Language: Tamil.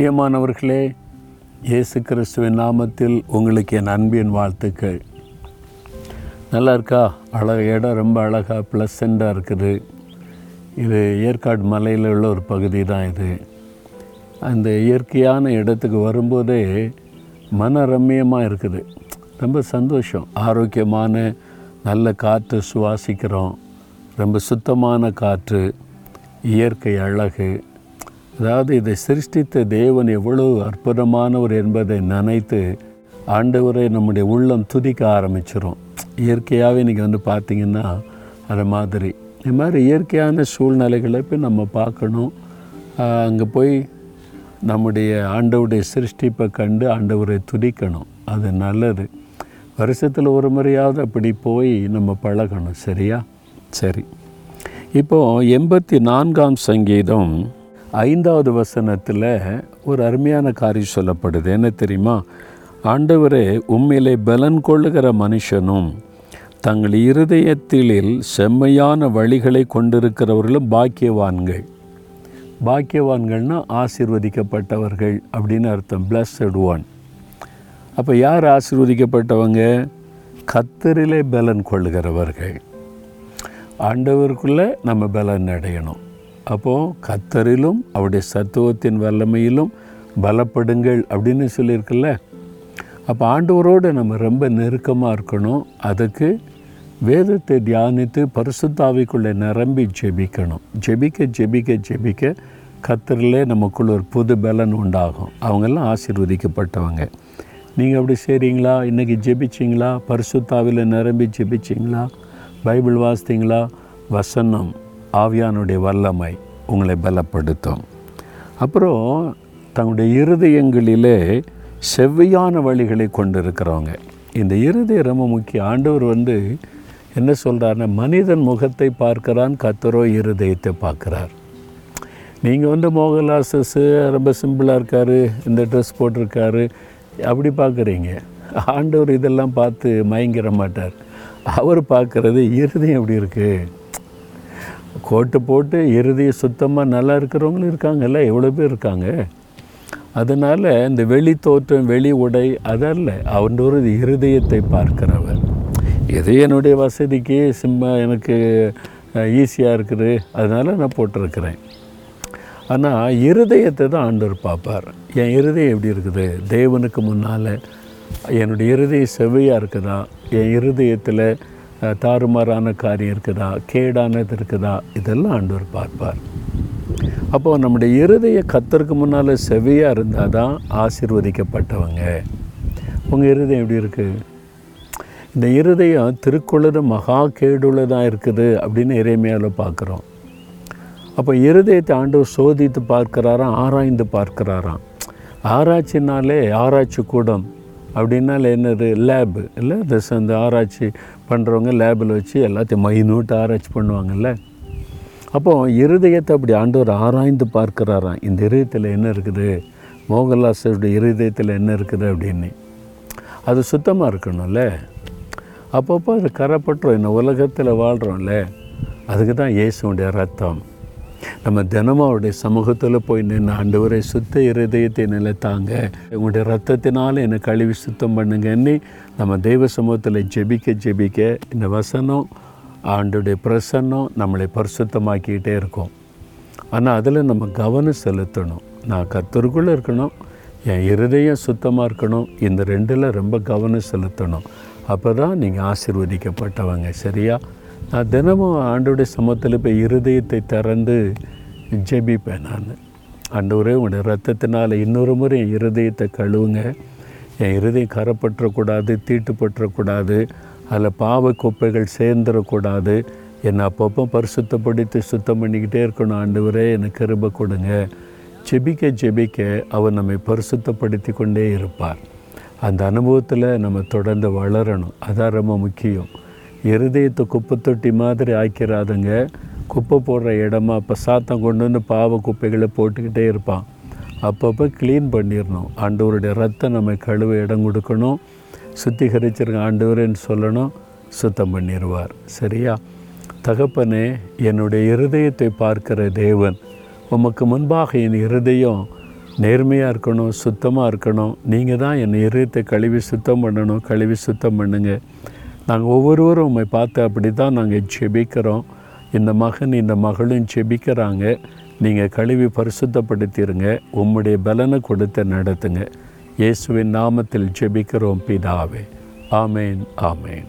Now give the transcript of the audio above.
பிரியமானவர்களே இயேசு கிறிஸ்துவின் நாமத்தில் உங்களுக்கு என் அன்பின் வாழ்த்துக்கள். நல்லா இருக்கா அழகு இடம் ரொம்ப அழகாக ப்ளசண்ட்டாக இருக்குது. இது ஏற்காடு மலையில் உள்ள ஒரு பகுதி தான் இது. அந்த இயற்கையான இடத்துக்கு வரும்போதே மன ரம்மியமாக இருக்குது. ரொம்ப சந்தோஷம். ஆரோக்கியமான நல்ல காற்று சுவாசிக்கிறோம். ரொம்ப சுத்தமான காற்று இயற்கை அழகு. அதாவது இதை சிருஷ்டித்த தேவன் எவ்வளவு அற்புதமானவர் என்பதை நினைத்து ஆண்டவரை நம்முடைய உள்ளம் துதிக்க ஆரம்பிச்சிடும் இயற்கையாகவே இன்றைக்கி வந்து பார்த்திங்கன்னா அது மாதிரி. இது மாதிரி இயற்கையான சூழ்நிலைகளை போய் நம்ம பார்க்கணும். அங்கே போய் நம்முடைய ஆண்டவருடைய சிருஷ்டிப்பை கண்டு ஆண்டவரை துதிக்கணும். அது நல்லது. வருஷத்தில் ஒரு முறையாவது அப்படி போய் நம்ம பழகணும். சரியா? சரி. இப்போது எண்பத்தி நான்காம் சங்கீதம் ஐந்தாவது வசனத்தில் ஒரு அருமையான காரியம் சொல்லப்படுது. என்ன தெரியுமா? ஆண்டவரே உண்மையிலே பலன் கொள்ளுகிற மனுஷனும் தங்கள் இருதயத்திலில் செம்மையான வழிகளை கொண்டிருக்கிறவர்களும் பாக்கியவான்கள். பாக்கியவான்கள்னால் ஆசீர்வதிக்கப்பட்டவர்கள் அப்படின்னு அர்த்தம். பிளஸ்ஸட் ஒன் அப்போ யார் ஆசீர்வதிக்கப்பட்டவங்க? கத்தரிலே பலன் கொள்ளுகிறவர்கள். ஆண்டவருக்குள்ளே நம்ம பலன் அடையணும். அப்போது கத்தரிலும் அவருடைய சத்துவத்தின் வல்லமையிலும் பலப்படுங்கள் அப்படின்னு சொல்லியிருக்குல்ல. அப்போ ஆண்டவரோடு நம்ம ரொம்ப நெருக்கமாக இருக்கணும். அதுக்கு வேதத்தை தியானித்து பரிசுத்தாவிக்குள்ளே நிரம்பி ஜெபிக்கணும். ஜெபிக்க ஜெபிக்க ஜெபிக்க கத்தரிலே நமக்குள்ள ஒரு புது பலன் உண்டாகும். அவங்கெல்லாம் ஆசீர்வதிக்கப்பட்டவங்க. நீங்கள் அப்படி செய்கிறீங்களா இன்றைக்கி ஜெபிச்சிங்களா? பரிசுத்தாவில் நிரம்பி ஜெபிச்சிங்களா? பைபிள் வாசித்தீங்களா? வசனம். ஆவியானுடைய வல்லமை உங்களை பலப்படுத்தும். அப்புறம் தங்களுடைய இருதயங்களிலே செவ்வையான வழிகளை கொண்டிருக்கிறவங்க. இந்த இருதயம் ரொம்ப முக்கியம். ஆண்டவர் வந்து என்ன சொல்கிறாருன்னா மனிதன் முகத்தை பார்க்கிறான் கத்தரோ இருதயத்தை பார்க்குறார். நீங்கள் வந்து மோகலாசஸ்ஸு ரொம்ப சிம்பிளாக இருக்கார் இந்த ட்ரெஸ் போட்டிருக்காரு அப்படி பார்க்குறீங்க. ஆண்டவர் இதெல்லாம் பார்த்து மயங்கிற மாட்டார். அவர் பார்க்குறது இருதயம் எப்படி இருக்குது கோட்டு போட்டு இறுதிய சுத்தமாக நல்லா இருக்கிறவங்களும் இருக்காங்கல்ல எவ்வளோ பேர் இருக்காங்க? அதனால் இந்த வெளி தோற்றம் வெளி உடை அதல்ல அவன் ஒரு இருதயத்தை பார்க்கிறவர். எது என்னுடைய வசதிக்கு சிம்மா எனக்கு ஈஸியாக இருக்குது. அதனால் நான் போட்டிருக்கிறேன். ஆனால் இருதயத்தை தான் ஆண்டவர் பார்ப்பார். என் இருதயம் எப்படி இருக்குது? தேவனுக்கு முன்னால் என்னுடைய இருதயம் செவ்வையாக இருக்குதா? என் இருதயத்தில் தாறுமாறான காரியம் இருக்குதா? கேடானது இருக்குதா? இதெல்லாம் ஆண்டவர் பார்ப்பார். அப்போது நம்முடைய இருதய கத்தருக்கு முன்னால் செவையாக இருந்தால் தான் ஆசிர்வதிக்கப்பட்டவங்க. உங்கள் இருதயம் எப்படி இருக்குது இந்த இருதயம் திருக்குள்ளது மகா கேடுள்ளதாக இருக்குது அப்படின்னு இறைமையால் பார்க்குறோம். அப்போ இருதயத்தை ஆண்டவர் சோதித்து பார்க்குறாராம் ஆராய்ந்து பார்க்குறாராம் ஆராய்ச்சினாலே ஆராய்ச்சி கூடம். அப்படின்னால என்னது லேபு இல்லை தஸ் அந்த ஆராய்ச்சி பண்ணுறவங்க லேபில் வச்சு எல்லாத்தையும் மைனூட் ஆராய்ச்சி பண்ணுவாங்கல்ல. அப்போது இருதயத்தை அப்படி ஆண்டவர் ஆராய்ந்து பார்க்குறாராம். இந்த இருதயத்தில் என்ன இருக்குது? மோகன்லாசருடைய இருதயத்தில் என்ன இருக்குது அப்படின்னு. அது சுத்தமாக இருக்கணும்ல. அப்பப்போ அது கரைப்பட்டுரும் இந்த உலகத்தில் வாழ்கிறோம்ல அதுக்கு தான் இயேசுடைய ரத்தம். நம்ம தினமும் அவருடைய சமூகத்தில் போய் நின்று ஆண்டவரை சுத்த இருதயத்தை நிலைத்தாங்க உங்களுடைய ரத்தத்தினால் என்னை கழுவி சுத்தம் பண்ணுங்கன்னு நம்ம தெய்வ சமூகத்தில் ஜெபிக்க ஜெபிக்க இந்த வசனம் ஆண்டுடைய பிரசன்னம் நம்மளை பரிசுத்தமாக்கிக்கிட்டே இருக்கும். ஆனால் அதில் நம்ம கவனம் செலுத்தணும். நான் கத்தருக்குள்ளே இருக்கணும் என் இருதயம் சுத்தமாக இருக்கணும் இந்த ரெண்டில் ரொம்ப கவனம் செலுத்தணும். அப்போ தான் நீங்கள் ஆசிர்வதிக்கப்பட்டவங்க சரியா? நான் தினமும் ஆண்டோடைய சமத்தில் போய் இருதயத்தை திறந்து ஜெபிப்பேன் நான். ஆண்டவரே உடைய ரத்தத்தினால் இன்னொரு முறை என் இருதயத்தை கழுவுங்க. என் இருதயம் கரப்பற்றக்கூடாது தீட்டுப்பற்றக்கூடாது அதில் பாவ குப்பைகள் சேர்ந்துடக்கூடாது என்னை அப்பப்போ பரிசுத்தப்படுத்தி சுத்தம் பண்ணிக்கிட்டே இருக்கணும் ஆண்டவரே எனக்கு கிருப கொடுங்க. ஜெபிக்க ஜெபிக்க அவர் நம்மை பரிசுத்தப்படுத்தி கொண்டே இருப்பார். அந்த அனுபவத்தில் நம்ம தொடர்ந்து வளரணும். அதான் ரொம்ப முக்கியம். இருதயத்தை குப்பை தொட்டி மாதிரி ஆக்கிறாதுங்க குப்பை போடுற இடமா அப்போ சாத்தம் கொண்டு வந்து பாவ குப்பைகளை போட்டுக்கிட்டே இருப்பான். அப்பப்போ க்ளீன் பண்ணிடணும் ஆண்டவருடைய ரத்தம் நம்ம கழுவ இடம் கொடுக்கணும். சுத்திகரிச்சிருங்க ஆண்டவரேன்னு சொல்லணும். சுத்தம் பண்ணிடுவார் சரியா? தகப்பனே என்னுடைய இருதயத்தை பார்க்கிற தேவன் உமக்கு முன்பாக என் இருதயம் நேர்மையாக இருக்கணும் சுத்தமாக இருக்கணும். நீங்கள் தான் என் இருதயத்தை கழுவி சுத்தம் பண்ணணும் கழுவி சுத்தம் பண்ணுங்கள் நாங்கள் ஒவ்வொருவரும் உண்மை பார்த்து அப்படி தான் நாங்கள் செபிக்கிறோம் இந்த மகன் இந்த மகளும் செபிக்கிறாங்க நீங்கள் கழுவி பரிசுத்தப்படுத்திடுங்க உம்முடைய பலனை கொடுத்து நடத்துங்க. இயேசுவின் நாமத்தில் ஜெபிக்கிறோம் பிதாவே. ஆமேன் ஆமேன்.